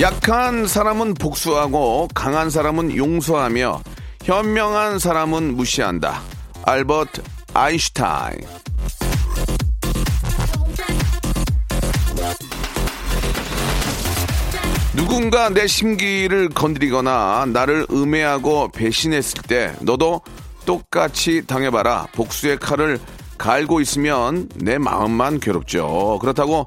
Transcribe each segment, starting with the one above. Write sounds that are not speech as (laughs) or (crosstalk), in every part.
약한 사람은 복수하고 강한 사람은 용서하며 현명한 사람은 무시한다 알버트 아인슈타인 누군가 내 심기를 건드리거나 나를 음해하고 배신했을 때 너도 똑같이 당해봐라. 복수의 칼을 갈고 있으면 내 마음만 괴롭죠. 그렇다고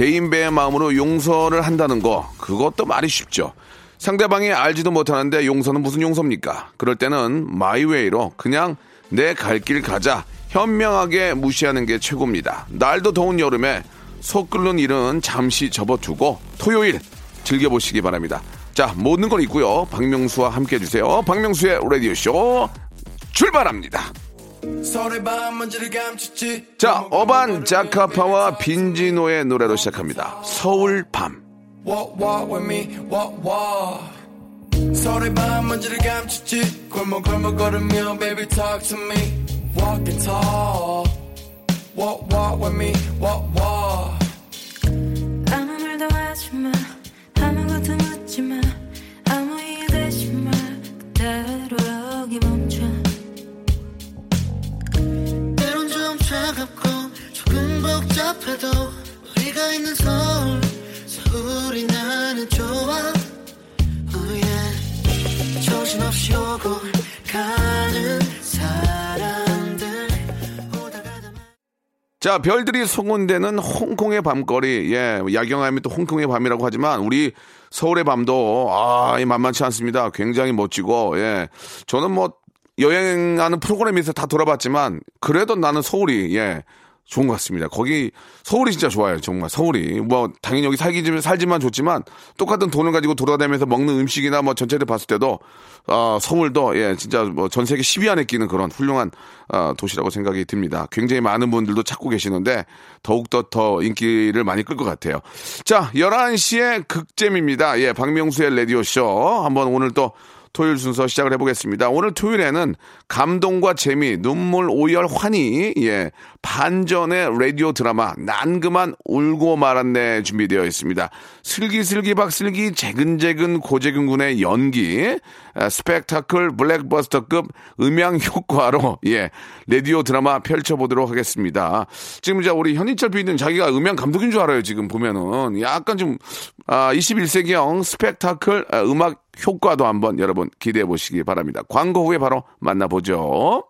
대인배의 마음으로 용서를 한다는 거 그것도 말이 쉽죠. 상대방이 알지도 못하는데 용서는 무슨 용서입니까? 그럴 때는 마이웨이로 그냥 내 갈 길 가자. 현명하게 무시하는 게 최고입니다. 날도 더운 여름에 속 끓는 일은 잠시 접어두고 토요일 즐겨보시기 바랍니다. 자, 모든 건 있고요. 박명수와 함께 해주세요. 박명수의 라디오쇼 출발합니다. 자, 어반 자카파와 빈지노의 노래로 시작합니다. 서울 밤. Walk, walk with me, walk, walk. 서로의 밤 먼지를 감추지 골목골목 걸으며 baby talk to me walk and talk walk walk with me walk walk 아무 말도 하지 마 아무것도 묻지 마 복잡해도 우리가 있는 서울 서울이 나는 좋아 oh yeah. 정신없이 오고 가는 자, 별들이 송원되는 홍콩의 밤거리. 예, 야경하면 또 홍콩의 밤이라고 하지만 우리 서울의 밤도 아, 이 만만치 않습니다. 굉장히 멋지고 예. 저는 뭐 여행하는 프로그램에서 다 돌아봤지만 그래도 나는 서울이 예. 좋은 것 같습니다. 거기 서울이 진짜 좋아요. 정말 서울이 뭐 당연히 여기 살기 좀 살지만 좋지만 똑같은 돈을 가지고 돌아다니면서 먹는 음식이나 뭐 전체를 봤을 때도 어, 서울도 예 진짜 뭐 전 세계 10위 안에 끼는 그런 훌륭한 어, 도시라고 생각이 듭니다. 굉장히 많은 분들도 찾고 계시는데 더욱 더 더 인기를 많이 끌 것 같아요. 자 11시에 극잼입니다. 예 박명수의 라디오 쇼 한번 오늘 또 토요일 순서 시작을 해보겠습니다. 오늘 토요일에는 감동과 재미, 눈물, 오열, 환희, 예, 반전의 라디오 드라마, 난 그만 울고 말았네 준비되어 있습니다. 슬기슬기 박슬기, 재근재근 고재근 군의 연기, 아, 스펙타클 블랙버스터급 음향 효과로, 예, 라디오 드라마 펼쳐보도록 하겠습니다. 지금 이제 우리 현인철 PD는 자기가 음향 감독인 줄 알아요, 지금 보면은. 약간 좀, 아, 21세기형 스펙타클 아, 음악 효과도 한번 여러분 기대해 보시기 바랍니다. 광고 후에 바로 만나보죠.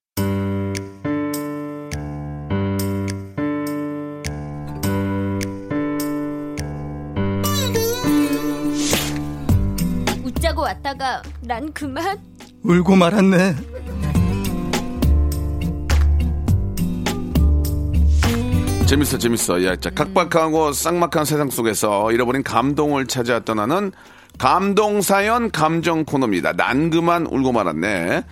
웃자고 왔다가 난 그만 울고 말았네. 재밌어, 재밌어. 예, 자, 각박하고 쌍막한 세상 속에서 잃어버린 감동을 찾아 떠나는 감동 사연 감정 코너입니다. 난 그만 울고 말았네.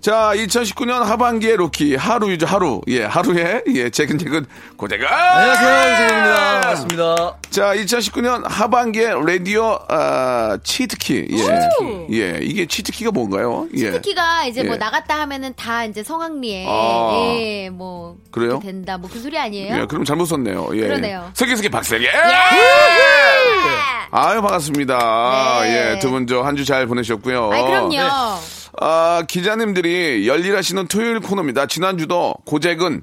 자, 2019년 하반기의 로키 하루이죠, 하루. 예, 하루에 예, 재근재근 고대가. 안녕하세요, 유재입니다. 반갑습니다. 자, 2019년 하반기의 라디오 아, 치트키. 예. 예, 이게 치트키가 뭔가요? 예. 치트키가 이제 뭐 예. 나갔다 하면은 다 이제 성황리에 아. 예, 뭐 그래요? 된다. 뭐 그 소리 아니에요? 예, 그럼 잘못 썼네요. 예. 그러네요. 세계세계 박세계. 아유, 반갑습니다. 네. 예, 두 분 저 한 주 잘 보내셨고요. 아이 그럼요. 아, 기자님들이 열일하시는 토요일 코너입니다. 지난주도 고잭은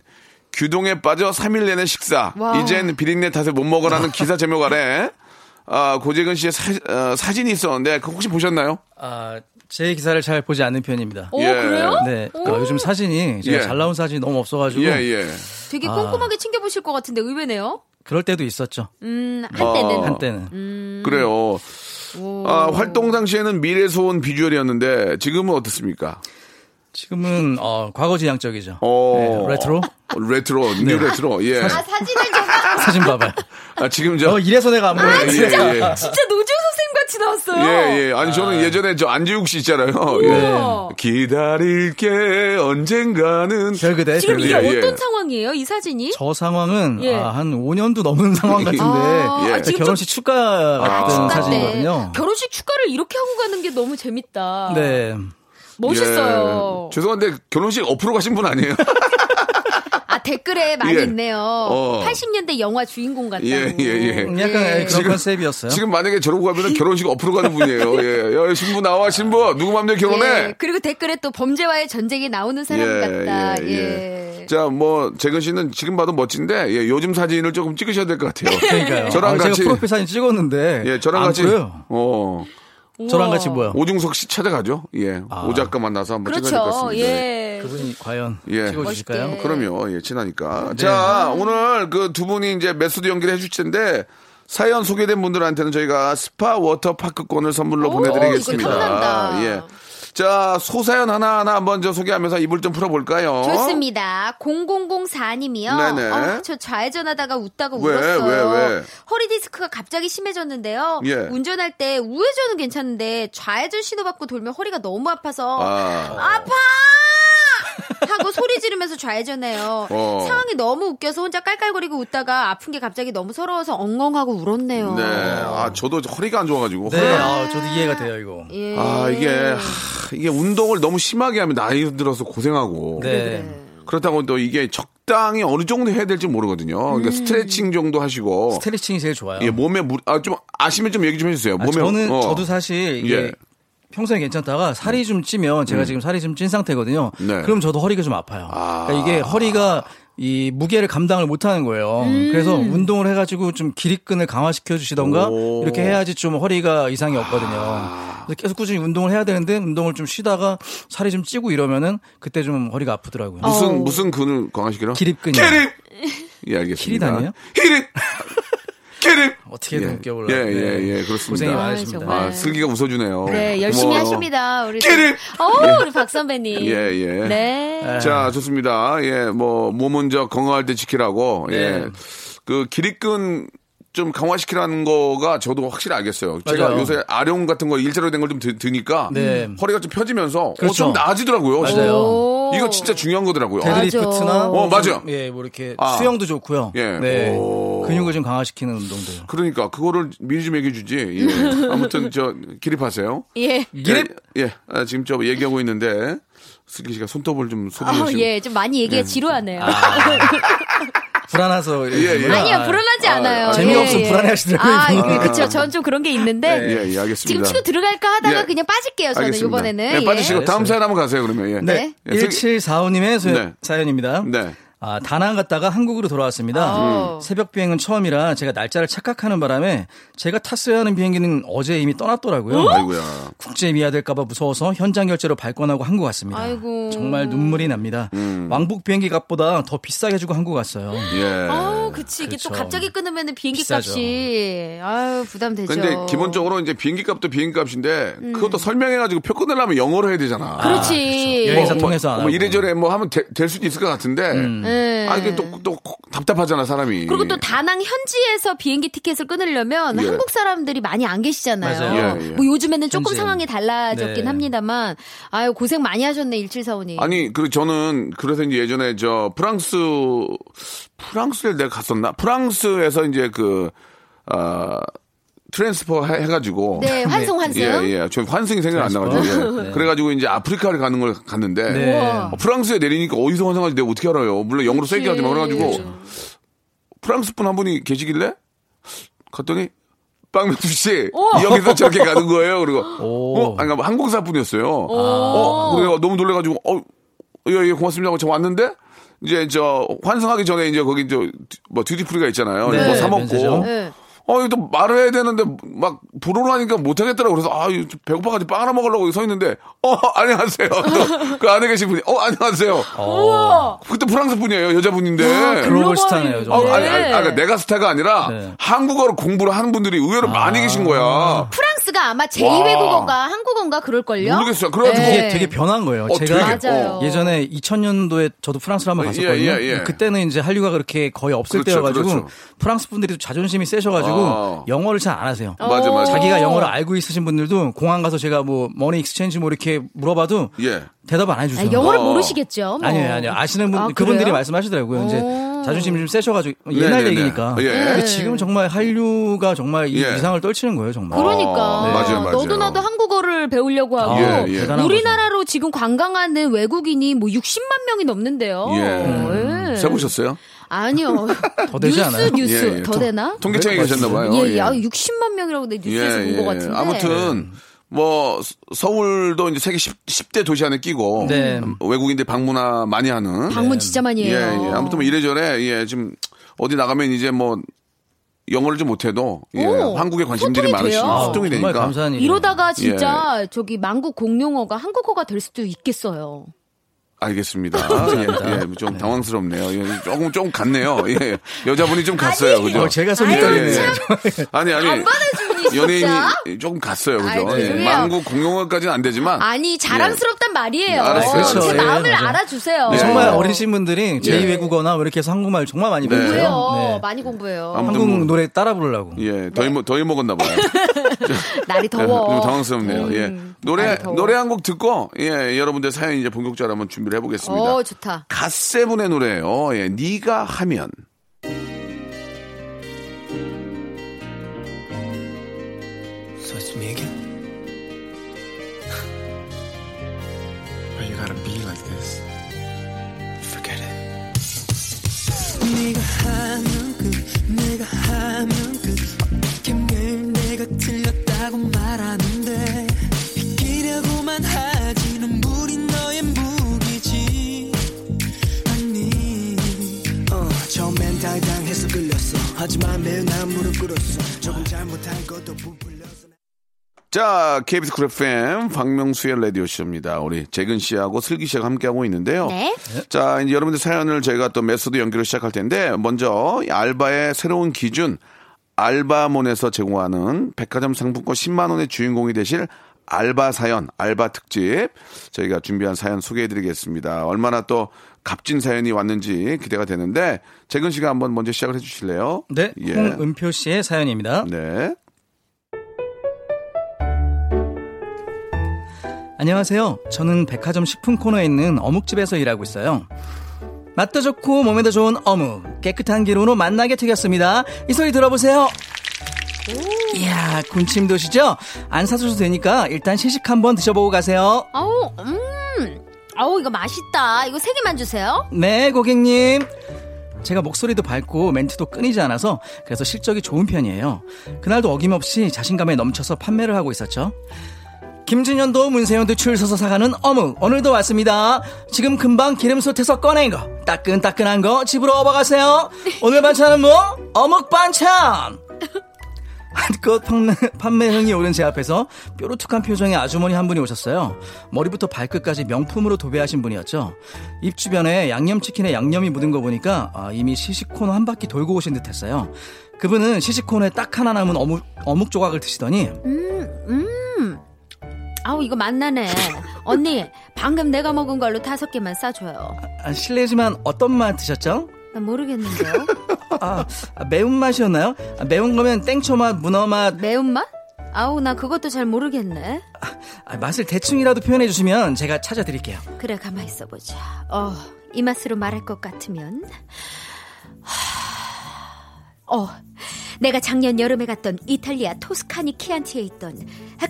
규동에 빠져 3일 내내 식사. 와. 이젠 비린내 탓에 못 먹으라는 기사 제목 아래 (laughs) 아, 고재근 씨의 사, 어, 사진이 있었는데 그거 혹시 보셨나요? 아, 제 기사를 잘 보지 않는 편입니다. 오 예. 그래요? 네, 그 요즘 사진이 제가 예. 잘 나온 사진이 너무 없어가지고 예, 예. 되게 꼼꼼하게 챙겨보실 것 같은데 의외네요. 그럴 때도 있었죠. 음 한때는 어. 한때는 그래요. 아, 활동 당시에는 온 비주얼이었는데 지금은 어떻습니까? 지금은 어, 과거지향적이죠. 어. 네, 레트로 레트로, (laughs) new retro. 예. 아 사진을 좀 사진 봐봐요. 아, 지금 저 어, 이래서 내가 안 보여. 예, 예, 예. 진짜 선생님 같이 나왔어요. 예, 예. 아니, 저는 예전에 저 안재욱 씨 있잖아요. 예. 우와. 기다릴게, 언젠가는. 별그대. 지금 이게 예, 예. 어떤 상황이에요? 이 사진이? 저 상황은 예. 아, 한 5년도 넘은 상황 같은데 아, 예. 아, 지금 결혼식 축가 같은 축가 때 사진이거든요. 결혼식 축가를 이렇게 하고 가는 게 너무 재밌다. 네. 멋있어요. 예. 죄송한데 결혼식 어프로 가신 분 아니에요? (laughs) 아 댓글에 많이 예. 있네요. 어. 80년대 영화 주인공 같다고. 예, 예, 예. 음, 약간 예. 그런 컨셉이었어요. 지금 만약에 저러고 가면 결혼식 엎으러 가는 분이에요. 예. 야, 신부 나와, 신부. 누구 맘대로 결혼해? 예, 그리고 댓글에 또 범죄와의 전쟁이 나오는 사람 같다. 예. 자, 뭐, 재근 씨는 지금 봐도 멋진데, 예, 요즘 사진을 조금 찍으셔야 될 것 같아요. 그러니까요. 저랑 아, 같이. 제가 프로필 사진 찍었는데 예, 저랑 안 같이. 보여요. 어. 저랑 같이 뭐요? 오중석 씨 찾아가죠. 예. 오 작가 만나서 한번 찍어야 될것 그렇죠. 같습니다. 예. 그분이 과연 예. 찍어주실까요? 멋있게. 그럼요. 예, 친하니까. 자, 오늘 그 두 분이 이제 메소드 연기를 해주실 텐데, 사연 소개된 분들한테는 저희가 스파 워터파크권을 선물로 오, 보내드리겠습니다. 예. 자, 소사연 하나하나 한번 저 소개하면서 입을 좀 풀어볼까요? 좋습니다. 0004님이요. 네네. 어, 저 좌회전하다가 웃다가 왜, 울었어요. 왜, 왜? 허리 디스크가 갑자기 심해졌는데요. 예. 운전할 때 우회전은 괜찮은데 좌회전 신호 받고 돌면 허리가 너무 아파서 아. 아파! 하고 소리 지르면서 좌회전해요. 어. 상황이 너무 웃겨서 혼자 깔깔거리고 웃다가 아픈 게 갑자기 너무 서러워서 엉엉하고 울었네요. 네. 아, 저도 허리가 안 좋아가지고. 네, 허리가- 아, 저도 이해가 돼요, 이거. 예. 아, 이게, 하, 이게 운동을 너무 심하게 하면 나이 들어서 고생하고. 네. 그렇다고 또 이게 적당히 어느 정도 해야 될지 모르거든요. 음. 그러니까 스트레칭 정도 하시고. 스트레칭이 제일 좋아요. 예, 몸에 물, 아, 좀 아시면 좀 얘기 좀 해주세요. 아, 몸에. 저는 어. 저도 사실 이게 예. 평소에 괜찮다가 살이 좀 찌면 제가 지금 살이 좀 찐 상태거든요. 네. 그럼 저도 허리가 좀 아파요. 아. 그러니까 이게 허리가 이 무게를 감당을 못 하는 거예요. 그래서 운동을 해가지고 좀 기립근을 강화시켜 주시던가 오. 이렇게 해야지 좀 허리가 이상이 없거든요. 아. 그래서 계속 꾸준히 운동을 해야 되는데 운동을 좀 쉬다가 살이 좀 찌고 이러면은 그때 좀 허리가 아프더라고요. 무슨, 어우. 무슨 근을 강화시키라? 기립근이요. 기립! (laughs) 예, 알겠습니다. 기립 아니에요? 기립! 기립! 어떻게든 예. 웃겨보려고. 예, 예, 네. 예, 그렇습니다. 고생이 아, 많으십니다. 아, 슬기가 웃어주네요. 네, 열심히 고마워요. 하십니다. 우리. 기립! 어, 우리 박 선배님. 예, 예. 네. 자, 좋습니다. 예, 뭐, 몸은 저 건강할 때 지키라고. 예. 네. 그 기립근 좀 강화시키라는 거가 저도 확실히 알겠어요. 제가 맞아요. 요새 아령 같은 거 일자로 된 걸 좀 드니까 네. 허리가 좀 펴지면서 어, 그렇죠. 좀 나아지더라고요. 맞아요. 오. 이거 진짜 중요한 거더라고요. 데드리프트나 어, 맞아요. 예, 뭐 이렇게 아. 수영도 좋고요. 예. 네. 오. 근육을 좀 강화시키는 운동들. 그러니까 그거를 미리 좀 얘기해 주지. 예. (laughs) 아무튼 저 기립하세요. 예. 기립? 예. 예. 아, 지금 저 얘기하고 있는데 슬기 씨가 손톱을 좀 소리해 어, 주시고. 예, 좀 많이 얘기가 지루하네요. (laughs) 불안해서 예, 예. 아니요, 불안하지 아, 않아요. 아, 재미없으면 예, 예. 불안해하시더라고요, 아, 이분은. 그, 그쵸. 전좀 그런 게 있는데. 예, 예, 알겠습니다. 지금 치고 들어갈까 하다가 예. 그냥 빠질게요, 저는 알겠습니다. 이번에는. 예, 빠지시고 예. 다음 사연 한번 가세요, 그러면. 예. 네. 예, 슬기- 1745님의 네. 사연입니다. 네. 아, 다낭 갔다가 한국으로 돌아왔습니다. 어. 새벽 비행은 처음이라 제가 날짜를 착각하는 바람에 제가 탔어야 하는 비행기는 어제 이미 떠났더라고요. 아이고야. 국제 미아될까봐 무서워서 현장 결제로 발권하고 한국 왔습니다. 아이고. 정말 눈물이 납니다. 음. 왕복 비행기 값보다 더 비싸게 주고 한국 왔어요. 예. 아우, 그치. 이게 또 그렇죠. 갑자기 끊으면 비행기 비싸죠. 값이. 아유, 부담되죠. 근데 기본적으로 이제 비행기 값도 비행기 값인데 그것도 설명해가지고 표 끊으려면 영어로 해야 되잖아. 그렇지. 여행사 뭐, 통해서 안뭐 하고. 이래저래 뭐 하면 되- 될 수도 있을 것 같은데. 네. 아, 이게 또, 또 답답하잖아, 사람이. 그리고 또 다낭 현지에서 비행기 티켓을 끊으려면 예. 한국 사람들이 많이 안 계시잖아요. 맞아요. 예, 예. 뭐 요즘에는 조금 현지에는. 상황이 달라졌긴 네. 합니다만 아유 고생 많이 하셨네 1745님. 아니, 그리고 저는 그래서 이제 예전에 저 프랑스, 프랑스를 내가 갔었나? 프랑스에서 이제 그, 아, transfer 해- 해가지고. 네, (laughs) 환승 환승. 예, 예. 저 환승이 생각 안 나가지고. 예. 네. 그래가지고 이제 아프리카를 가는 걸 갔는데. 네. 어, 프랑스에 내리니까 어디서 환승하지 내가 어떻게 알아요? 물론 영어로 세게 하지만 그래가지고 프랑스 분 한 분이 계시길래 갔더니 빵명수 씨 여기서 저렇게 가는 거예요. 그리고 오. 어, 아니 그러니까 한국사 분이었어요. 어, 그래가 너무 놀래가지고 어, 예, 예, 고맙습니다 하고 저 왔는데 이제 저 환승하기 전에 이제 거기 저뭐 듀티프리가 있잖아요. 네, 뭐 사 먹고 면세점. 네. 어, 이거 또 말을 해야 되는데, 막, 불어로 하니까 못하겠더라고. 그래서, 아, 이거 좀 배고파가지고 빵 하나 먹으려고 서 있는데, 어, (laughs) 안녕하세요. 또, 그 안에 계신 분이, 어, 안녕하세요. 우와. 그때 프랑스 분이에요, 여자분인데. 글로벌 스타네요. 어, 정말. 아니, 아니, 아니, 그러니까 내가 스타가 아니라, 네. 한국어로 공부를 하는 분들이 의외로 많이 계신 거야. 프랑스가 아마 와. 제2외국어가 한국어인가 그럴걸요? 모르겠어요. 그래가지고 네. 이게 되게 변한 거예요. 어, 제가 되게, 맞아요. 어. 예전에 2000년도에 저도 프랑스를 한번 어, 갔었거든요. 예, 예, 예. 그때는 이제 한류가 그렇게 거의 없을 그렇죠, 때여가지고 그렇죠. 프랑스 분들이 또 자존심이 세셔가지고 아. 영어를 잘 안 하세요. 맞아, 맞아. 자기가 영어를 알고 있으신 분들도 공항 가서 제가 뭐 money exchange 뭐 이렇게 물어봐도 예. 대답 안 아, 해주세요. 영어를 어. 모르시겠죠? 뭐. 아니에요, 아니에요. 아시는 분, 아, 그분들이? 말씀하시더라고요. 이제 오. 자존심이 좀 세셔가지고 옛날 네네네. 얘기니까. 예. 근데 지금 정말 한류가 정말 이 예. 위상을 떨치는 거예요, 정말. 그러니까 어, 맞아요, 맞아요. 너도 나도 한국어를 배우려고 하고 예, 예. 대단한 우리나라로 지금 관광하는 외국인이 뭐 60만 명이 넘는데요. 예. 예. 세보셨어요? 아니요. (laughs) 더 되지 뉴스 않아요? 뉴스 예, 예. 더 통- 되나? 통계청에 계셨나 봐요. 예, 예. 아, 60만 명이라고 내 뉴스에서 본 것 같은데. 예, 아무튼 뭐 서- 서울도 이제 세계 10, 대 도시 안에 끼고 네. 외국인들 방문화 많이 하는 방문 진짜 많이 예, 해요. 예. 아무튼 뭐 이래저래 예, 지금 어디 나가면 이제 뭐 영어를 좀 못해도 예, 오, 한국에 관심들이 돼요. 소통이 정말 되니까. 이러다가 예. 진짜 저기 만국 공용어가 한국어가 될 수도 있겠어요. 알겠습니다. 예, 예, 좀 당황스럽네요. 예, 조금 좀 갔네요. 예, 여자분이 좀 갔어요, 그죠? 어, 제가 손이 아유, 떨리네요. 참. 아니 아니 안 진짜. 연예인이 조금 갔어요, 아이, 그죠? 예, 죄송해요. 만국 공용어까지는 안 되지만 아니 자랑스럽단 말이에요. 예, 알았어요, 그렇죠. 제 예, 마음을 맞아요. 알아주세요. 네. 정말 어리신 분들이 예. 제2외국어나 뭐 이렇게 해서 한국말 정말 많이 네. 배우세요. 공부해요. 네. 많이 공부해요. 한국 뭐- 노래 따라 부르려고. 예, 더위, 먹- 더위 먹었나 봐요. (laughs) 날이 좀 더워. 당황스럽네요. 예. 음, 노래, 날이 더워. 노래 한 곡 듣고, 예, 여러분들 사연 이제 본격적으로 한번 준비를 해보겠습니다. 어 좋다. 갓세븐의 노래예요 예, 네가 하면. 틀렸다고 말하는데 이기려고만 하지 눈물이 너의 무기지 아니 어 처음엔 당당해서 끌렸어 하지만 매일 난 무릎 꿇었어 조금 잘못한 것도 부풀려서 자, KBS 쿨 FM 박명수의 라디오 쇼입니다. 우리 재근 씨하고 슬기 씨가 함께하고 있는데요. 네. 자, 이제 여러분들 사연을 저희가 또 메소드 연기를 시작할 텐데, 먼저 이 알바의 새로운 기준, 알바몬에서 제공하는 백화점 상품권 10만원의 주인공이 되실 알바 사연, 알바 특집, 저희가 준비한 사연 소개해 드리겠습니다. 얼마나 또 값진 사연이 왔는지 기대가 되는데, 재근 씨가 한번 먼저 시작을 해 주실래요? 네, 예. 홍은표 씨의 사연입니다. 네. 안녕하세요. 저는 백화점 식품 코너에 있는 어묵집에서 일하고 있어요. 맛도 좋고 몸에도 좋은 어묵, 깨끗한 기름으로 맛나게 튀겼습니다. 이 소리 들어보세요. 이야, 군침 도시죠? 안 사셔도 되니까 일단 시식 한번 드셔보고 가세요. 아우 음. 아우 이거 맛있다. 이거 세 개만 주세요. 네, 고객님. 제가 목소리도 밝고 멘트도 끊이지 않아서 그래서 실적이 좋은 편이에요. 그날도 어김없이 자신감에 넘쳐서 판매를 하고 있었죠. 김준현도 문세현도 줄 서서 사가는 어묵 오늘도 왔습니다. 지금 금방 기름 솥에서 꺼낸 거 따끈따끈한 거 집으로 업어가세요. 오늘 반찬은 뭐? 어묵 반찬. (laughs) 한껏 판매, 판매 흥이 오른 제 앞에서 뾰루툭한 표정의 아주머니 한 분이 오셨어요. 머리부터 발끝까지 명품으로 도배하신 분이었죠. 입 주변에 양념치킨에 양념이 묻은 거 보니까 아, 이미 시식코너 한 바퀴 돌고 오신 듯 했어요. 그분은 시식코너에 딱 하나 남은 어묵, 어묵 조각을 드시더니 음. 아우 이거 맛나네. 언니 방금 내가 먹은 걸로 다섯 개만 싸줘요. 아, 실례지만 어떤 맛 드셨죠? 나 모르겠는데요. 아, 아, 매운 맛이었나요? 아, 매운 거면 땡초맛, 문어맛, 매운 맛? 아우 나 그것도 잘 모르겠네. 아, 맛을 대충이라도 표현해 주시면 제가 찾아드릴게요. 그래 가만 있어 보자. 어, 이 맛으로 말할 것 같으면 하... 어, 내가 작년 여름에 갔던 이탈리아 토스카니 키안티에 있던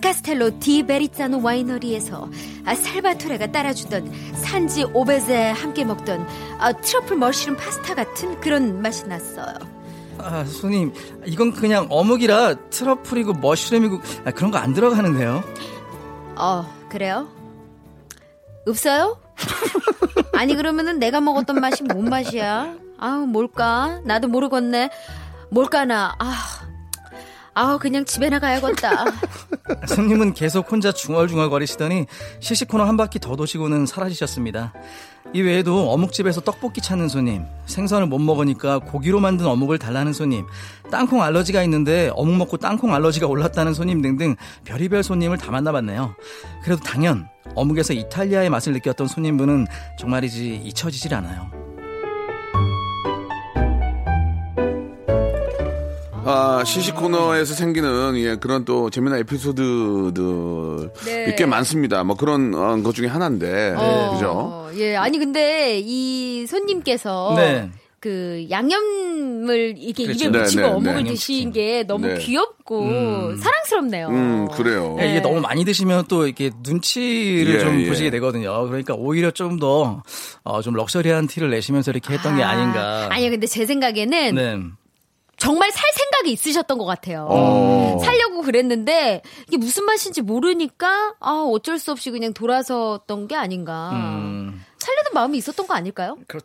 카스텔로 디 베리자노 와이너리에서 아, 살바토레가 따라주던 산지 오베제 함께 먹던 아, 트러플 머쉬룸 파스타 같은 그런 맛이 났어요. 아, 손님, 이건 그냥 어묵이라 트러플이고 머쉬룸이고 아, 그런 거 안 들어가는데요. 어, 그래요? 없어요? 아니 그러면은 내가 먹었던 맛이 뭔 맛이야? 아우 뭘까? 나도 모르겠네. 뭘까나? 아아 그냥 집에 나가야겠다. (laughs) 손님은 계속 혼자 중얼중얼 거리시더니 시식 코너 한 바퀴 더 도시고는 사라지셨습니다. 이 외에도 어묵집에서 떡볶이 찾는 손님, 생선을 못 먹으니까 고기로 만든 어묵을 달라는 손님, 땅콩 알러지가 있는데 어묵 먹고 땅콩 알러지가 올랐다는 손님 등등 별의별 손님을 다 만나봤네요. 그래도 당연 어묵에서 이탈리아의 맛을 느꼈던 손님분은 정말이지 잊혀지질 않아요. 아, 시식 코너에서 생기는 예, 그런 또 재미난 에피소드들 네. 꽤 많습니다. 뭐 그런 어, 것 중에 하나인데. 어, 그죠? 예, 아니 근데 이 손님께서 네. 그 양념을 이렇게 그렇죠. 입에 네, 묻히고 네, 어묵을 네. 드신 게 너무 네. 귀엽고 사랑스럽네요. 음, 그래요. 예, 이게 네. 너무 많이 드시면 또 이렇게 눈치를 예, 좀 예. 보시게 되거든요. 그러니까 오히려 좀 더, 어, 좀 럭셔리한 티를 내시면서 이렇게 했던 게 아닌가. 아니요, 근데 제 생각에는 네. 정말 살 생각이 있으셨던 것 같아요. 어. 살려고 그랬는데 이게 무슨 맛인지 모르니까 아 어쩔 수 없이 그냥 돌아섰던 게 아닌가. 음. 살려는 마음이 있었던 거 아닐까요? 그렇,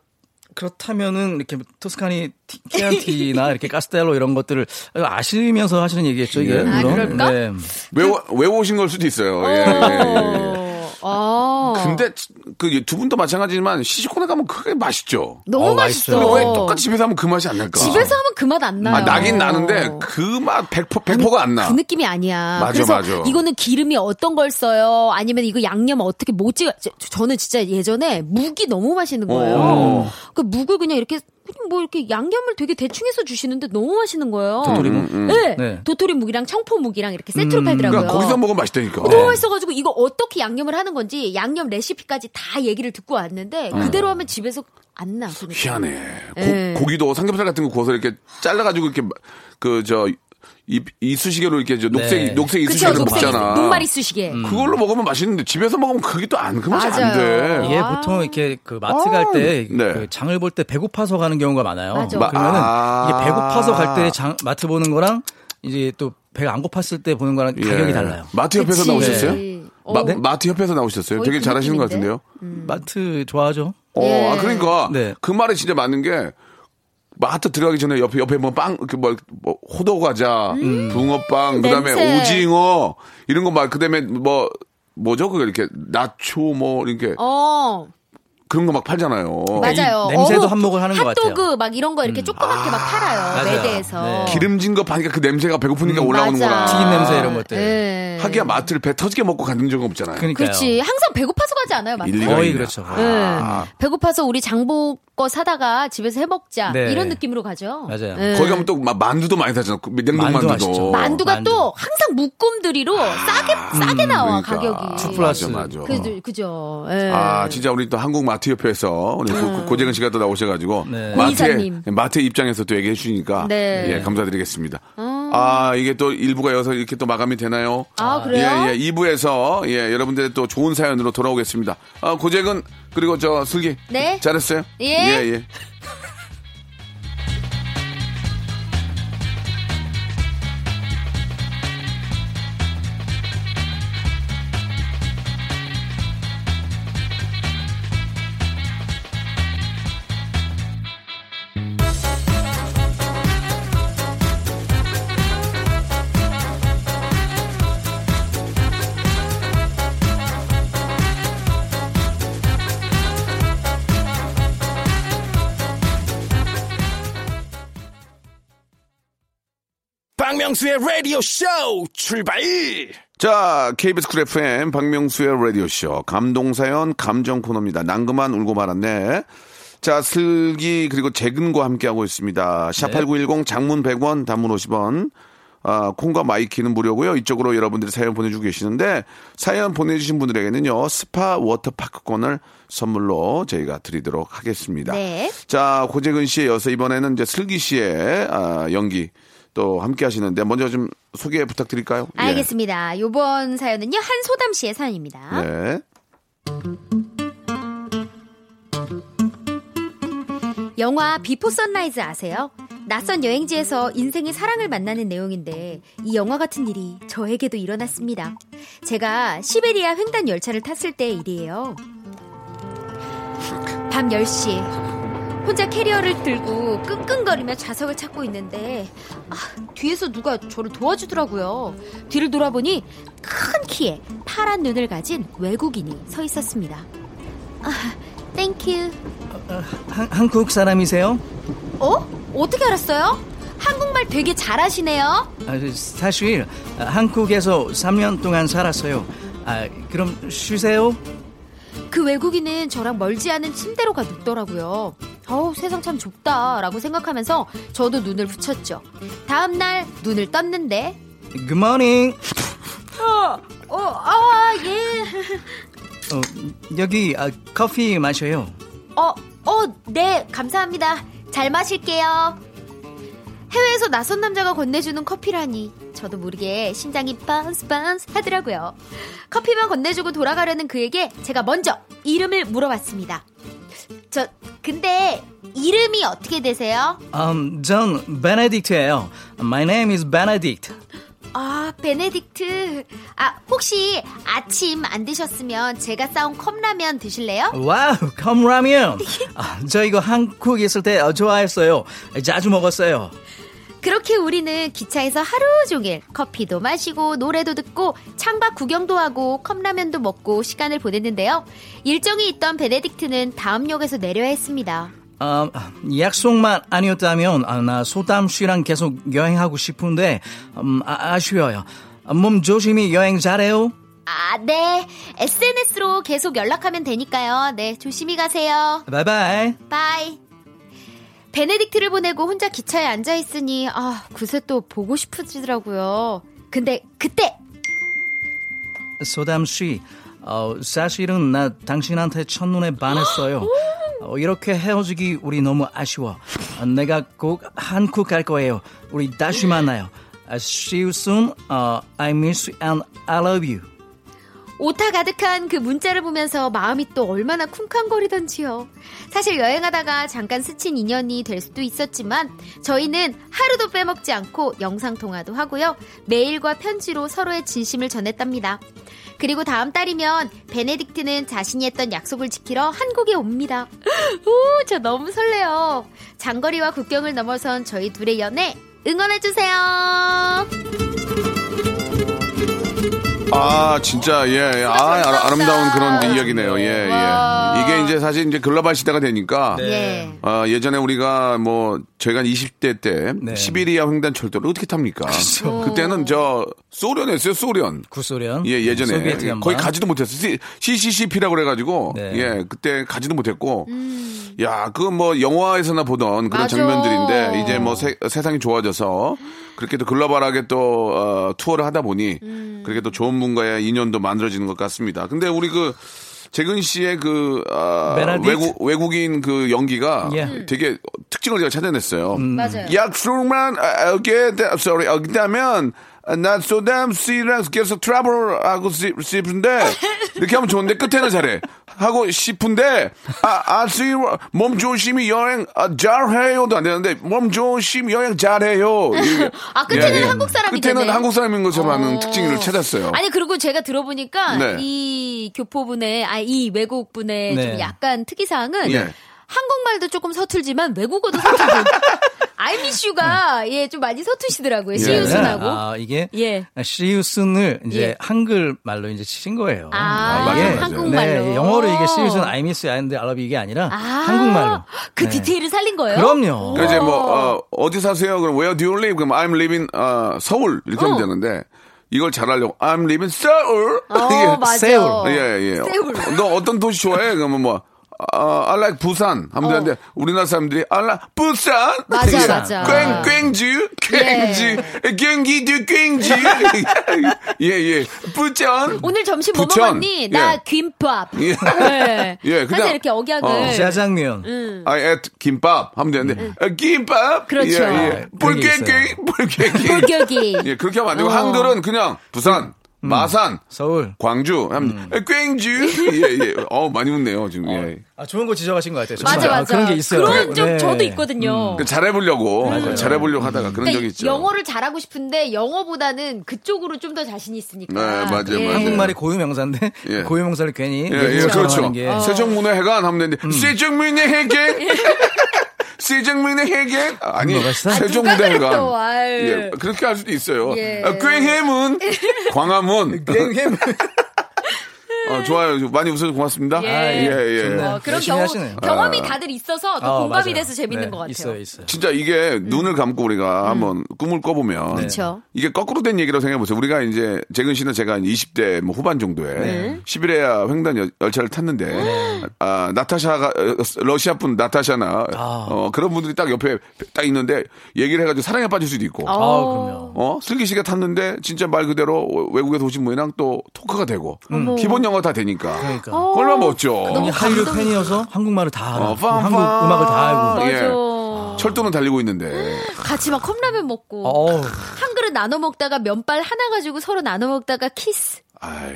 그렇다면은 이렇게 토스카니 티- 키안티나 이렇게 카스텔로 이런 것들을 아시면서 하시는 얘기겠죠, 이게. 예. 아, 물론. 그럴까? 네. 외워, 외우신 걸 수도 있어요. 예, 예, 예. 어. 근데 그 두 분도 마찬가지지만 시식 코너 가면 그게 맛있죠. 너무 어, 맛있어. 근데 왜 똑같이 집에서 하면 그 맛이 안 날까? 집에서 하면 그 맛 안 나요. 아, 나긴 나는데 그 맛 100%, 100%가 안 나. 그 느낌이 아니야. 맞아, 그래서 맞아. 이거는 기름이 어떤 걸 써요? 아니면 이거 양념 어떻게 못 찍어? 저- 저는 진짜 예전에 묵이 너무 맛있는 거예요. 어. 그 묵을 그냥 이렇게 그냥 뭐 이렇게 양념을 되게 대충 해서 주시는데 너무 맛있는 거예요. 도토리묵? 네. 네. 도토리묵이랑 청포묵이랑 이렇게 세트로 팔더라고요. 그러니까 거기서 먹으면 맛있다니까. 어, 너무 맛있어가지고 이거 어떻게 양념을 하는 건지 양념 레시피까지 다 얘기를 듣고 왔는데 그대로 하면 집에서 안 나. 그 느낌. 희한해. 예. 고, 기도 삼겹살 같은 거 구워서 이렇게 잘라가지고 이렇게 그 저 이쑤시개로 이렇게 저 녹색 네. 녹색 그쵸, 이쑤시개로 녹색 먹잖아. 녹말 이 쑤시게. 그걸로 먹으면 맛있는데 집에서 먹으면 그게 또 안 그 맛이 안 맞아요. 돼. 이게 아. 보통 이렇게 그 마트 갈때 네. 그 장을 볼 때 배고파서 가는 경우가 많아요. 맞아. 그러면은 아. 이게 배고파서 갈 때 장 마트 보는 거랑 이제 또 배가 안 고팠을 때 보는 거랑 가격이 예. 달라요. 마트 협회에서 그치. 나오셨어요? 네. 마, 어. 마트 협회에서 나오셨어요? 되게 그 잘하시는 것? 같은데요. 마트 좋아하죠? 어, 예. 아, 그러니까 네. 그 말이 진짜 맞는 게 마트 들어가기 전에 옆에 옆에 뭐 빵, 이렇게 뭐, 뭐 호두 과자, 붕어빵, 그다음에 음. 냄새. 오징어 이런 거 막 그다음에 뭐 뭐죠 그거 이렇게 나초 뭐 이렇게 어. 그런 거 막 팔잖아요. 맞아요. 이 냄새도 한몫을 하는 것 같아요. 음. 핫도그 막 이런 거 이렇게 조그맣게 막 팔아요. 맞아요. 매대에서. 네. 기름진 거 파니까 그 냄새가 배고프니까 올라오는 맞아. 거라. 튀긴 냄새 이런 것들. 네. 하기야 마트를 배 터지게 먹고 가는 적은 없잖아요. 그러니까요. 그렇지. 항상 배고파서 가지 않아요, 마트? 거의. 그렇죠. 네. 배고파서 우리 장보 거 사다가 집에서 해 먹자. 네. 이런 느낌으로 가죠. 맞아요. 네. 거기 가면 또 마- 만두도 많이 사잖아. 그 냉동 만두 만두도. 맛있죠. 만두가 만두. 또 항상 묶음들이로 싸게 싸게 나와 그러니까. 가격이. 플러스. 맞아, 맞아. 그, 그죠. 예. 아, 진짜 우리 또 한국 마트 협회에서 우리 고- 고재근 씨가 또 나오셔가지고 네. 마트의 이사님. 마트 입장에서 또 얘기해 주시니까 네. 예 감사드리겠습니다. 아 이게 또 일부가 여서 이렇게 또 마감이 되나요? 아, 그래요? 예, 예. 2부에서 예 여러분들의 또 좋은 사연으로 돌아오겠습니다. 아 고재근 그리고 저 슬기 네. 잘했어요? 예. 예, 예. 박명수의 라디오 쇼 출발! 자, KBS 쿨 FM 박명수의 라디오 쇼 감동사연 감정 코너입니다. 난 그만 울고 말았네. 자, 슬기 그리고 재근과 함께하고 있습니다. 샵8910 장문 100원 단문 50원. 아, 콩과 마이K는 무료고요. 이쪽으로 여러분들이 사연 보내주고 계시는데 사연 보내주신 분들에게는요. 스파 워터파크권을 선물로 저희가 드리도록 하겠습니다. 네. 자, 고재근 씨에 이어서 이번에는 이제 슬기 씨의 아, 연기 또 함께 하시는데 먼저 좀 소개 부탁드릴까요? 예. 알겠습니다. 요번 사연은요. 한소담 씨의 사연입니다. 네. 영화 비포 선라이즈 아세요? 낯선 여행지에서 인생의 사랑을 만나는 내용인데 이 영화 같은 일이 저에게도 일어났습니다. 제가 시베리아 횡단 열차를 탔을 때의 일이에요. 밤 10시 혼자 캐리어를 들고 끙끙거리며 좌석을 찾고 있는데 아, 뒤에서 누가 저를 도와주더라고요. 뒤를 돌아보니 큰 키에 파란 눈을 가진 외국인이 서 있었습니다. 아, Thank you. 한, 한국 사람이세요? 어? 어떻게 알았어요? 한국말 되게 잘하시네요. 아, 사실 한국에서 3년 동안 살았어요. 아, 그럼 쉬세요. 그 외국인은 저랑 멀지 않은 침대로 가 눕더라고요. 어우, 세상 참 좁다라고 생각하면서 저도 눈을 붙였죠. 다음 날 눈을 떴는데, Good morning. 어, 어, 아, 예. 어, 여기 아, 커피 마셔요. 어, 어, 네, 감사합니다. 잘 마실게요. 해외에서 낯선 남자가 건네주는 커피라니. 저도 모르게 심장이 빤스 빤스 하더라고요. 커피만 건네주고 돌아가려는 그에게 제가 먼저 이름을 물어봤습니다. 저, 근데 이름이 어떻게 되세요? Um, 전 베네딕트예요. My name is Benedict. 아, 베네딕트. 아, 혹시 아침 안 드셨으면 제가 싸온 컵라면 드실래요? Wow, 컵라면. 아, 저 이거 한국 있을 때 어, 좋아했어요. 자주 먹었어요. 그렇게 우리는 기차에서 하루 종일 커피도 마시고 노래도 듣고 창밖 구경도 하고 컵라면도 먹고 시간을 보냈는데요. 일정이 있던 베네딕트는 다음 역에서 내려야 했습니다. 아, 약속만 아니었다면 아, 나 소담 씨랑 계속 여행하고 싶은데 음, 아쉬워요 몸 조심히 여행 잘해요. 아, 네. SNS로 계속 연락하면 되니까요. 네, 조심히 가세요. 바이바이. 바이. 베네딕트를 보내고 혼자 기차에 앉아 있으니 아, 그새 또 보고 싶어지더라고요. 근데 그때 소담 씨, 어, 사실은 나 당신한테 첫눈에 반했어요. (gasps) 어, 이렇게 헤어지기 우리 너무 아쉬워. 어, 내가 꼭 한국 갈 거예요. 우리 다시 만나요. Uh, see you soon. 어, I miss you and I love you. 오타 가득한 그 문자를 보면서 마음이 또 얼마나 쿵쾅거리던지요. 사실 여행하다가 잠깐 스친 인연이 될 수도 있었지만 저희는 하루도 빼먹지 않고 영상통화도 하고요. 메일과 편지로 서로의 진심을 전했답니다. 그리고 다음 달이면 베네딕트는 자신이 했던 약속을 지키러 한국에 옵니다. (gasps) 오, 저 너무 설레요. 장거리와 국경을 넘어선 저희 둘의 연애 응원해주세요. 아, 진짜, 예, 예. 아, 아, 아름다운 그런 이야기네요. 예, 예. 이게 이제 사실 이제 글로벌 시대가 되니까. 예. 아, 예전에 우리가 뭐, 저희가 20대 때, 네. 시베리아 횡단철도를 어떻게 탑니까? 그때는 저, 소련이었어요, 소련. 구소련. 예, 예전에. 거의 가지도 못했어. CCCP라고 그래가지고, 네. 예, 그때 가지도 못했고, 야, 그 뭐 영화에서나 보던 그런 맞아. 장면들인데, 이제 뭐 세, 세상이 좋아져서, 그렇게 또 글로벌하게 또, 어, 투어를 하다 보니, 그렇게 또 좋은 분과의 인연도 만들어지는 것 같습니다. 근데 우리 그, 재근 씨의 그, 아, 베네딕트? 외국, 외국인 그 연기가 예. 되게 특징을 제가 찾아냈어요. 맞아요. 약속만 어게 sorry 어기다면 나 소담 씨랑 계속 트러블 하고 싶- 싶은데 이렇게 하면 좋은데 끝에는 잘해 하고 싶은데 아아씨몸 조심히 여행 아, 잘해요도 안 되는데 몸 조심 여행 잘해요 아, 끝에는 한국 사람이 끝에는 되네. 한국 사람인 것처럼 하는 어. 특징을 찾았어요. 아니 그리고 제가 들어보니까 네. 이 교포분의 아 이 외국 분의 네. 좀 약간 특이 사항은 예. 한국말도 조금 서툴지만 외국어도 서툴고 아이미슈가 (laughs) 예 좀 많이 서투시더라고요. 시우순하고. 아, 이게 예. 시우슨을 이제 예. 한글 말로 이제 치신 거예요. 아, 맞아요, 이게 맞아요. 한국말로. 네, 영어로 이게 시우슨 아이미스 아인데 알아비 이게 아니라 아, 한국말로. 그 네. 디테일을 살린 거예요? 그럼요. 그러니까 이제 뭐 어, 디 사세요? 그럼 where do you live? 그럼 I'm living 어, 서울 이렇게 하면 어. 되는데 이걸 잘하려고 I'm living 서울. 어, (laughs) 맞아. 세울. 예, 예. 세울. 어, 너 어떤 도시 좋아해? 그러면 뭐, 어, I like 부산 하면 되는데, 우리나라 사람들이, I like 부산? 어. 맞아, 예. 맞아. 꽹, 꽹주? 꽹주? 경기도 꽹주? (laughs) 예, 예. 부천? 오늘 점심 뭐 부천. 먹었니? 나 예. 김밥. 예. 네. (laughs) 예, 그냥- 사실 이렇게 억양을. 어. 짜장면. I ate 김밥 하면 되는데, 어, 김밥? 그렇죠. 예, 예. 불깨기, 불깨기. 불격이. 예, 그렇게 하면 안 되고, 어. 한글은 그냥 부산. 마산, 서울. 광주, 하면 꽹주. 예, 예. 어, 많이 웃네요, 지금. 예. 아, 좋은 거 지적하신 것 같아요. 맞아, 정말. 아, 맞아. 그런 게 있어요. 그런 좀 네. 저도 있거든요. 그 잘해보려고, 잘해보려고 하다가 그런 적이 그러니까 있죠. 영어를 잘하고 싶은데 영어보다는 그쪽으로 좀 더 자신 있으니까. 네, 맞아요, 예. 맞아요. 한국말이 고유명사인데 예. (laughs) 고유명사를 괜히 예, 예, 그렇죠. 게. 세종문의 해관 하면 되는데, 세종문의 해계? (laughs) 세종문의 해계? 아니. 그랬어, 아유. 예, 그렇게 할 수도 있어요. 예. 아, 꽹해문, (laughs) 광화문. 꽹해문. (laughs) 어, 좋아요. 많이 웃어서 고맙습니다. 예. 아, 예, 예. 좋네요. 어, 그런 열심히 경험, 하시네요. 경험이 아. 다들 있어서 더 아, 공감이 맞아요. 돼서 재밌는 네, 것 같아요. 있어요, 있어요. 진짜 이게 눈을 감고 우리가 한번 꿈을 꿔보면 그쵸. 이게 거꾸로 된 얘기라고 생각해보세요. 우리가 이제 재근 씨는 제가 20대 뭐 후반 정도에 네. 시베리아 횡단 열- 열차를 탔는데 아, 나타샤가 어, 러시아 분 나타샤나 아. 어, 그런 분들이 딱 옆에 딱 있는데 얘기를 해가지고 사랑에 빠질 수도 있고 아, 그럼요. 어 슬기 씨가 탔는데 진짜 말 그대로 외국에서 오신 분이랑 또 토크가 되고. 기본 영어 다 되니까 그러니까. 얼마나 멋져. 이 한류 팬이어서 한국말을 다 알아. 어. 한국 음악을 다 알고. 맞아. 예. 철도는 달리고 있는데 같이 막 컵라면 먹고 어우, 한 그릇 나눠 먹다가 면발 하나 가지고 서로 나눠 먹다가 키스. 아이,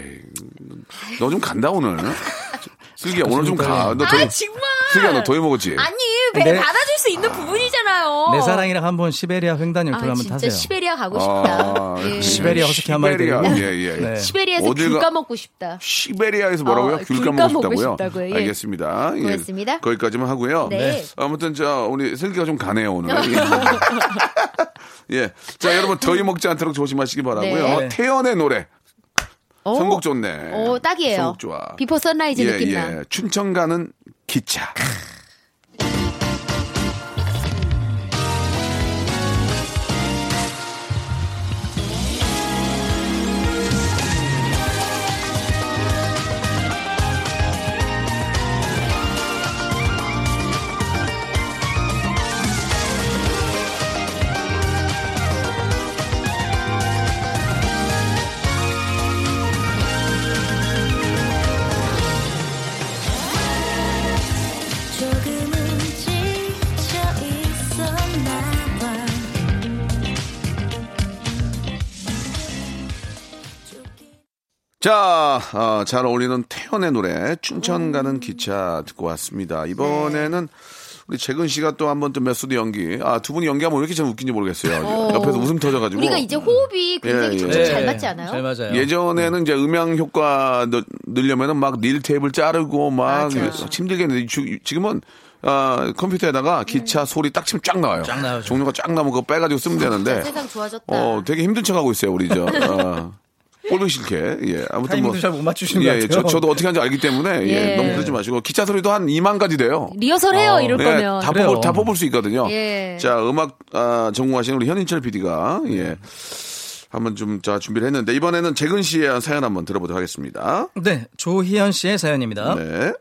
너 좀 간다 오늘. 슬기야 오늘 좀 가. 너아 더위, 정말. 슬기야 너 더위 먹었지? 아니 배 내- 받아줄 수 있는 부분이잖아요. 내 사랑이랑 한번 시베리아 횡단 아 열차를 한번 진짜 타세요. 시베리아 가고 싶다. 아, 예. 시베리아 허스키 한 마리 시베리아, 데리고. 예, 예. 네. 시베리아에서 어딜 귤 가- 까먹고 싶다. 시베리아에서 뭐라고요? 어, 귤귤 까먹고 싶다고요? 싶다고요. 예. 알겠습니다. 예. 고맙습니다. 거기까지만 하고요. 네. 아무튼 저 우리 슬기가 좀 가네요 오늘. (laughs) 예. 자 여러분 더위 먹지 않도록 조심하시기 바라고요. 네. 태연의 노래. 오. 선곡 좋네. 오, 딱이에요. 선곡 좋아. 비포 선라이즈 예, 느낌 예. 나. 춘천 가는 기차. 자, 아, 잘 어울리는 태연의 노래 춘천 가는 기차 듣고 왔습니다. 이번에는 우리 재근 씨가 또 한 번 또 메소드 연기. 아, 두 분이 연기하면 왜 이렇게 참 웃긴지 모르겠어요. 옆에서 웃음 터져 가지고. 우리가 이제 호흡이 굉장히 예, 점점 예. 잘 맞지 않아요? 잘 맞아요. 예전에는 이제 음향 효과 넣- 넣으려면은 막 릴 테이블 자르고 막 맞아. 힘들게 했는데 주- 지금은 아, 컴퓨터에다가 기차 소리 딱 치면 쫙 나와요. 쫙 나오죠. 종류가 쫙 나오면 그거 빼가지고 쓰면 되는데. 세상 좋아졌다. 어, 되게 힘든 척 하고 있어요, 우리 저. 아, (laughs) 꼴보기 싫게. 예. 아무튼 뭐. 타이밍도 잘못 맞추시는 예, 것 예. 같아요. 저, 저도 어떻게 하는지 알기 때문에 예, 예. 너무 그러지 마시고 기차 소리도 한 2만 가지 돼요. 리허설 해요, 어, 이럴 예, 거면. 다 그래요. 뽑을 다 뽑을 수 있거든요. 예. 자, 음악 아, 전공하시는 우리 현인철 PD가 예. 한번 좀 자, 준비를 했는데 이번에는 재근 씨의 사연 한번 들어보도록 하겠습니다. 네, 조희연 씨의 사연입니다. 네.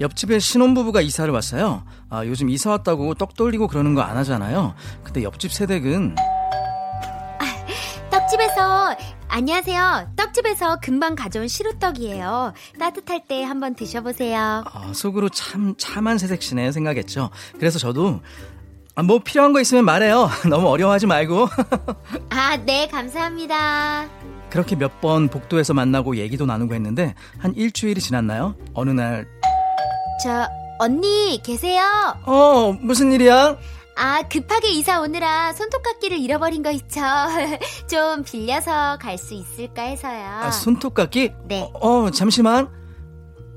옆집에 신혼부부가 이사를 왔어요. 아, 요즘 이사 왔다고 떡 돌리고 그러는 거 안 하잖아요. 근데 옆집 세댁은 떡집에서 안녕하세요. 떡집에서 금방 가져온 시루떡이에요. 따뜻할 때 한번 드셔보세요. 아, 속으로 참 참한 세색시네 생각했죠. 그래서 저도 아, 뭐 필요한 거 있으면 말해요. (laughs) 너무 어려워하지 말고. (laughs) 아, 네, 감사합니다. 그렇게 몇 번 복도에서 만나고 얘기도 나누고 했는데 한 일주일이 지났나요? 어느 날 저 언니 계세요? 어, 무슨 일이야? 아, 급하게 이사 오느라 손톱깎이를 잃어버린 거 있죠. (laughs) 좀 빌려서 갈 수 있을까 해서요. 아, 손톱깎이? 네. 어, 잠시만.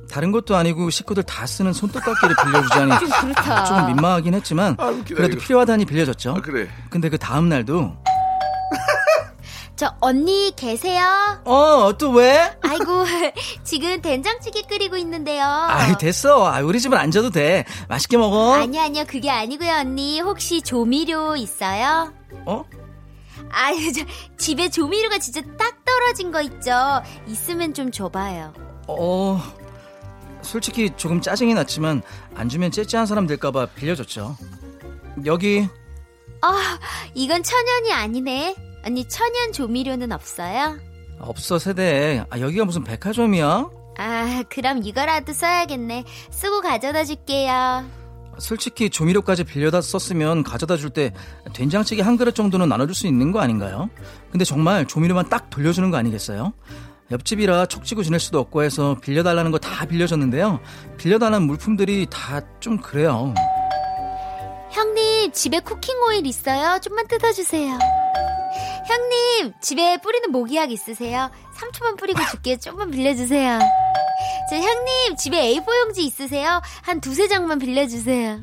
다른 것도 아니고 식구들 다 쓰는 손톱깎이를 빌려주자니 (laughs) 좀 그렇다. 조금 민망하긴 했지만 아, 그래도. 필요하다니 빌려줬죠. 아, 그래. 근데 그 다음 날도 (laughs) 저 언니 계세요? 어, 또 왜? 아이고, (laughs) 지금 된장찌개 끓이고 있는데요. 아이, 됐어. 아, 우리 집은 안 져도 돼. 맛있게 먹어. 아니요, 아니요, 그게 아니고요, 언니. 혹시 조미료 있어요? 어? 아유, 저 집에 조미료가 진짜 딱 떨어진 거 있죠? 있으면 좀 줘봐요. 어, 솔직히 조금 짜증이 났지만 안 주면 째째한 사람 될까봐 빌려줬죠. 여기 아, 이건 천연이 아니네. 언니, 천연 조미료는 없어요? 없어 세대. 아, 여기가 무슨 백화점이야? 아, 그럼 이거라도 써야겠네. 쓰고 가져다 줄게요. 솔직히 조미료까지 빌려다 썼으면 가져다 줄 때 된장찌개 한 그릇 정도는 나눠줄 수 있는 거 아닌가요? 근데 정말 조미료만 딱 돌려주는 거 아니겠어요? 옆집이라 척지고 지낼 수도 없고 해서 빌려달라는 거 다 빌려줬는데요. 빌려달라는 물품들이 다 좀 그래요. 형님, 집에 쿠킹 오일 있어요? 좀만 뜯어주세요. 형님, 집에 뿌리는 모기약 있으세요? 3초만 뿌리고 줄게요. 좀만 빌려주세요. 저 형님, 집에 A4 용지 있으세요? 한 두세 장만 빌려주세요.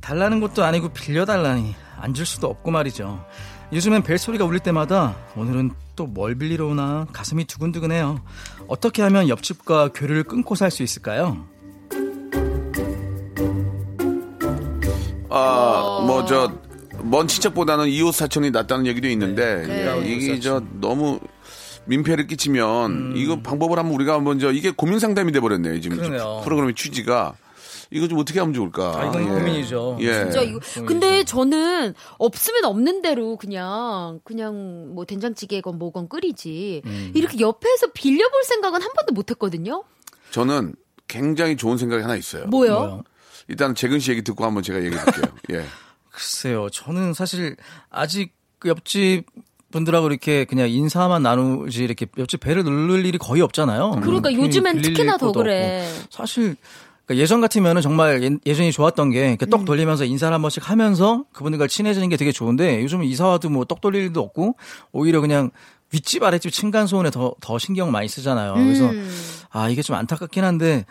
달라는 것도 아니고 빌려달라니 안 줄 수도 없고 말이죠. 요즘엔 벨소리가 울릴 때마다 오늘은 또 뭘 빌리러 오나 가슴이 두근두근해요. 어떻게 하면 옆집과 교류를 끊고 살 수 있을까요? 아, 뭐, 저, 먼 친척보다는 이웃 사촌이 낫다는 얘기도 있는데, 네. 예, 이게 저, 너무 민폐를 끼치면, 이거 방법을 한번 우리가 한번 저, 이게 고민 상담이 돼버렸네요, 지금. 그러네요. 프로그램의 취지가. 이거 좀 어떻게 하면 좋을까? 아, 이건 예. 고민이죠. 예. 진짜 이거 근데 저는 없으면 없는 대로 그냥 그냥 뭐 된장찌개건 뭐건 끓이지 음. 이렇게 옆에서 빌려볼 생각은 한 번도 못했거든요. 저는 굉장히 좋은 생각이 하나 있어요. 뭐요? 일단 재근 씨 얘기 듣고 한번 제가 얘기해 볼게요. 예. (laughs) 글쎄요. 저는 사실 아직 그 옆집 분들하고 이렇게 그냥 인사만 나누지 이렇게 옆집 배를 누를 일이 거의 없잖아요. 그러니까 괜히 요즘엔 특히나 더 그래. 없고. 사실 그러니까 예전 같으면은 정말 예- 예전이 좋았던 게 이렇게 음. 떡 돌리면서 인사를 한 번씩 하면서 그분들과 친해지는 게 되게 좋은데 요즘은 이사 와도 뭐 떡 돌릴 일도 없고 오히려 그냥 윗집 아랫집 층간 소음에 더, 더 신경 많이 쓰잖아요. 그래서 음. 아 이게 좀 안타깝긴 한데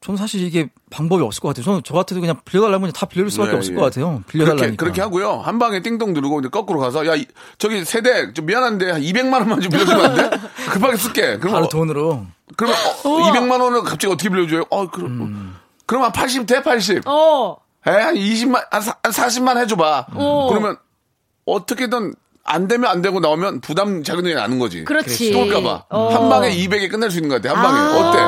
저는 사실 이게 방법이 없을 것 같아요. 저는 저 같아도 그냥 빌려달라면 그냥 다 빌려줄 수밖에 예, 없을 예. 것 같아요. 빌려달라니까. 그렇게, 그렇게 하고요. 한 방에 띵동 누르고 이제 거꾸로 가서 야 이- 저기 세대 좀 미안한데 한 200만 원만 좀 빌려주면 안 돼? (laughs) 급하게 쓸게. 그러면 바로 어, 돈으로. 그러면 어, 200만 원을 갑자기 어떻게 빌려줘요? 어 그럼 그럼 한 80 돼? 80. 어. 에, 한 20만 한, 사- 한 40만 해줘봐. 어. 그러면 어떻게든 안 되면 안 되고 나오면 부담 작은 돈이 나는 거지. 그렇지. 쏠까봐 어. 한 방에 200에 끝날 수 있는 것 같아. 한 방에 아, 어때?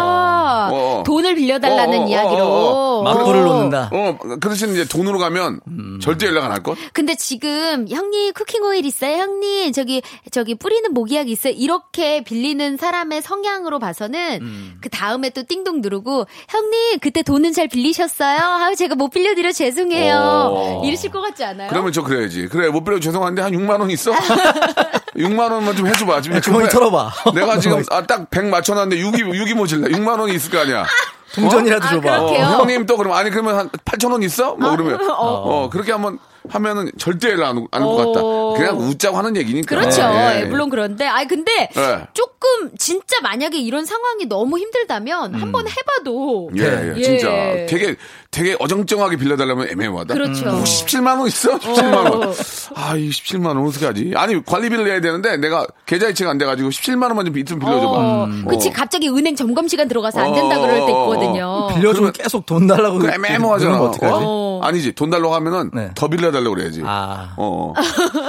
어, 어. 돈을 빌려달라는 어, 어, 어, 이야기로. 어, 어. 막도를 놓는다. 어, 그 대신 이제 돈으로 가면 절대 연락 안 할 것. 근데 지금 형님 쿠킹 오일 있어요? 형님 저기 저기 뿌리는 모기약 있어요? 이렇게 빌리는 사람의 성향으로 봐서는 음. 그 다음에 또 띵동 누르고 형님 그때 돈은 잘 빌리셨어요? 아 제가 못 빌려드려 죄송해요. 어. 이러실 것 같지 않아요? 그러면 저 그래야지. 그래 못 빌려 죄송한데 한 6만 원 있어? (laughs) 6만 원만 좀 해줘봐. 지금 주머니. 털어봐. 내가 지금 (laughs) 아, 딱 100 맞춰놨는데 6이 6이 모질래. 6만 원이 있을 거 아니야. 동전이라도 아, 줘봐. 어, 그렇게요? 형님 또 그러면 아니 그러면 한 8천 원 있어? 뭐 그러면 어. 그렇게 한번 하면은 절대 안올것 같다. 어. 그냥 웃자고 하는 얘기니까. 그렇죠. 예, 예. 예, 물론 그런데, 아 근데 예. 조금 진짜 만약에 이런 상황이 너무 힘들다면 한번 해봐도 예, 예, 예. 진짜 되게 되게 어정쩡하게 빌려달라면 애매하다. 그렇죠. 뭐 17만 원 있어? 17만 원. 아, 이 17만 원 어떻게 하지? 아니 관리비를 내야 되는데 내가 계좌 이체가 안 돼가지고 17만 원만 좀 좀 빌려줘봐. 어, 음. 그치 어. 갑자기 은행 점검 시간 들어가서 안 된다 어, 그럴 때 어, 어, 있거든요. 빌려주면 계속 돈 달라고. 그 애매모하잖아. 어? 아니지 돈 달라고 하면은 네. 더 빌려달라고 그래야지. 아. 어.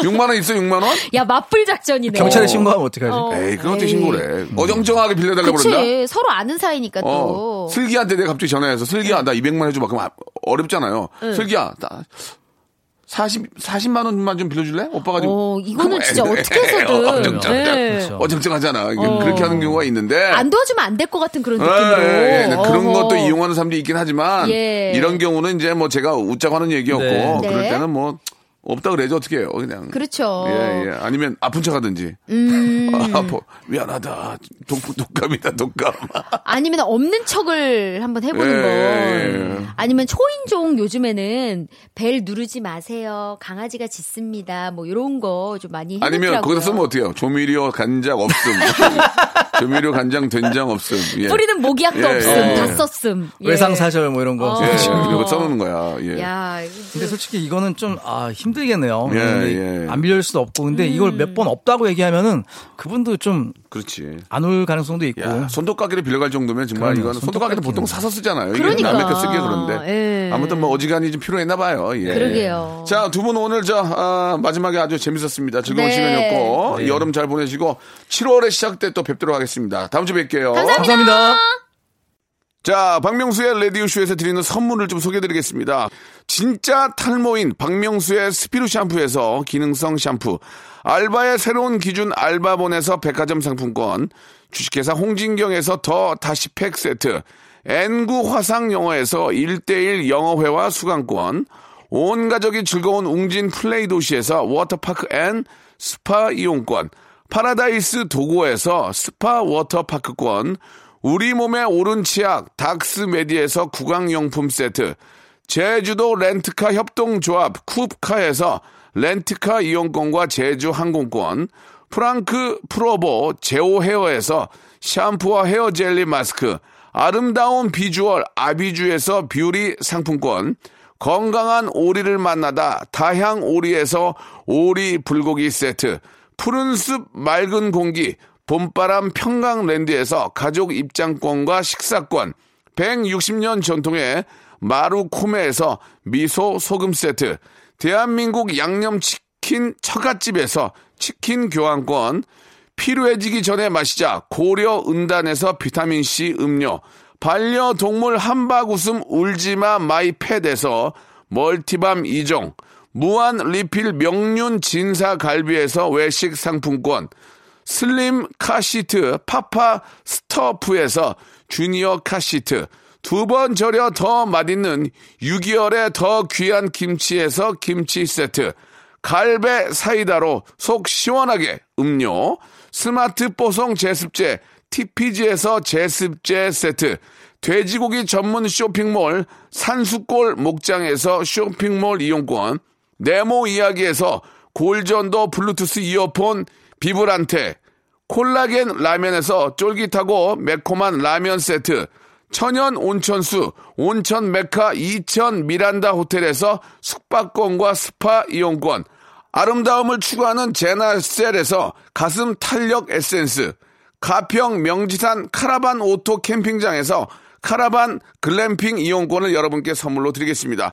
6만 원 있어 6만 원? 야 맞불 작전이네. 경찰에 신고하면 어떡하지? 어. 에이 그건 어떻게. 신고를 해? 어정쩡하게 빌려달라고 그치 그런다. 서로 아는 사이니까 또. 어, 슬기한테 내가 갑자기 전화해서 슬기야 나 200만 해줘봐. 그럼 아- 어렵잖아요. 슬기야 나 40, 40만 원만 좀 빌려줄래? 오빠가 좀. 어, 이거는 그럼 진짜 애- 어떻게 해서든. (laughs) 어정쩡, 네. 그렇죠. 어정쩡하잖아. 이게 그렇게 하는 경우가 있는데. 안 도와주면 안 될 것 같은 그런 예, 느낌으로. 예, 예. 그런 어허. 것도 이용하는 사람도 있긴 하지만 예. 이런 경우는 이제 뭐 제가 웃자고 하는 얘기였고 네. 그럴 네. 때는 뭐 없다 그래야지 어떻게 해요 그냥 그렇죠. 예, 예. 아니면 아픈 척 하든지 음. (laughs) 아, 아파 미안하다 독, 독감이다 독감 (laughs) 아니면 없는 척을 한번 해보는 예, 건. 예, 예. 아니면 초인종 요즘에는 벨 누르지 마세요. 강아지가 짖습니다. 뭐 이런 거 좀 많이 해놓더라고요. 아니면 거기다 쓰면 어때요 조미료 간장 없음 (laughs) 조미료 간장 된장 없음 예. 뿌리는 모기약도 예, 없음. 예, 예. 다 썼음. 예. 외상사절 뭐 이런 거. 어. 예, 이거 써놓는 거야 예. 야, 이거 근데 솔직히 이거는 좀, 아, 힘 들겠네요. 예, 예. 안 빌려줄 수도 없고. 근데 음. 이걸 몇 번 없다고 얘기하면은 그분도 좀 그렇지 안 올 가능성도 있고. 야, 손톱깎이를 빌려갈 정도면 정말 그럼요, 이거는 손톱깎이는 보통. 사서 쓰잖아요. 그러니까. 남의 거 쓰기에 그런데. 예. 아무튼 뭐 어지간히 좀 필요했나 봐요. 예. 그러게요. 자, 두 분 오늘 저 아, 마지막에 아주 재밌었습니다. 즐거운 네. 시간이었고 네. 여름 잘 보내시고 7월에 시작 때 또 뵙도록 하겠습니다. 다음 주에 뵐게요. 감사합니다. 자, 박명수의 라디오쇼에서 드리는 선물을 좀 소개해 드리겠습니다. 진짜 탈모인 박명수의 스피루 샴푸에서 기능성 샴푸, 알바의 새로운 기준 알바본에서 백화점 상품권, 주식회사 홍진경에서 더다시팩 세트, 엔구 화상영어에서 1대1 영어회화 수강권, 온 가족이 즐거운 웅진 플레이 도시에서 워터파크 and 스파 이용권, 파라다이스 도고에서 스파 워터파크권, 우리 몸의 옳은 치약 닥스메디에서 구강용품 세트, 제주도 렌트카 협동조합 쿱카에서 렌트카 이용권과 제주 항공권, 프랑크 프로보 제오 헤어에서 샴푸와 헤어 젤리 마스크, 아름다운 비주얼 아비주에서 뷰티 상품권, 건강한 오리를 만나다 다향 오리에서 오리 불고기 세트, 푸른 숲 맑은 공기 봄바람 평강랜드에서 가족 입장권과 식사권, 160년 전통의 마루코메에서 미소 소금 세트, 대한민국 양념치킨 처갓집에서 치킨 교환권, 필요해지기 전에 마시자 고려 은단에서 비타민C 음료, 반려동물 한바구음 울지마 마이 팻에서 멀티밤 2종, 무한 리필 명륜 진사 갈비에서 외식 상품권, 슬림 카시트 파파 스터프에서 주니어 카시트, 두 번 절여 더 맛있는 6개월의 더 귀한 김치에서 김치 세트, 갈배 사이다로 속 시원하게 음료, 스마트 뽀송 제습제 TPG에서 제습제 세트, 돼지고기 전문 쇼핑몰 산수골 목장에서 쇼핑몰 이용권, 네모 이야기에서 골전도 블루투스 이어폰 비브란테, 콜라겐 라면에서 쫄깃하고 매콤한 라면 세트, 천연 온천수 온천 메카 이천 미란다 호텔에서 숙박권과 스파 이용권, 아름다움을 추구하는 제나셀에서 가슴 탄력 에센스, 가평 명지산 카라반 오토 캠핑장에서 카라반 글램핑 이용권을 여러분께 선물로 드리겠습니다.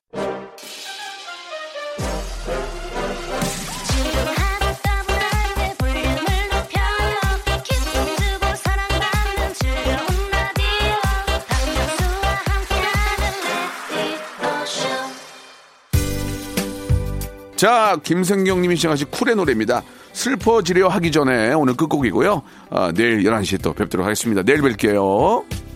자, 김성경 님이 시청하신 쿨의 노래입니다. 슬퍼지려 하기 전에 오늘 끝곡이고요. 아, 내일 11시에 또 뵙도록 하겠습니다. 내일 뵐게요.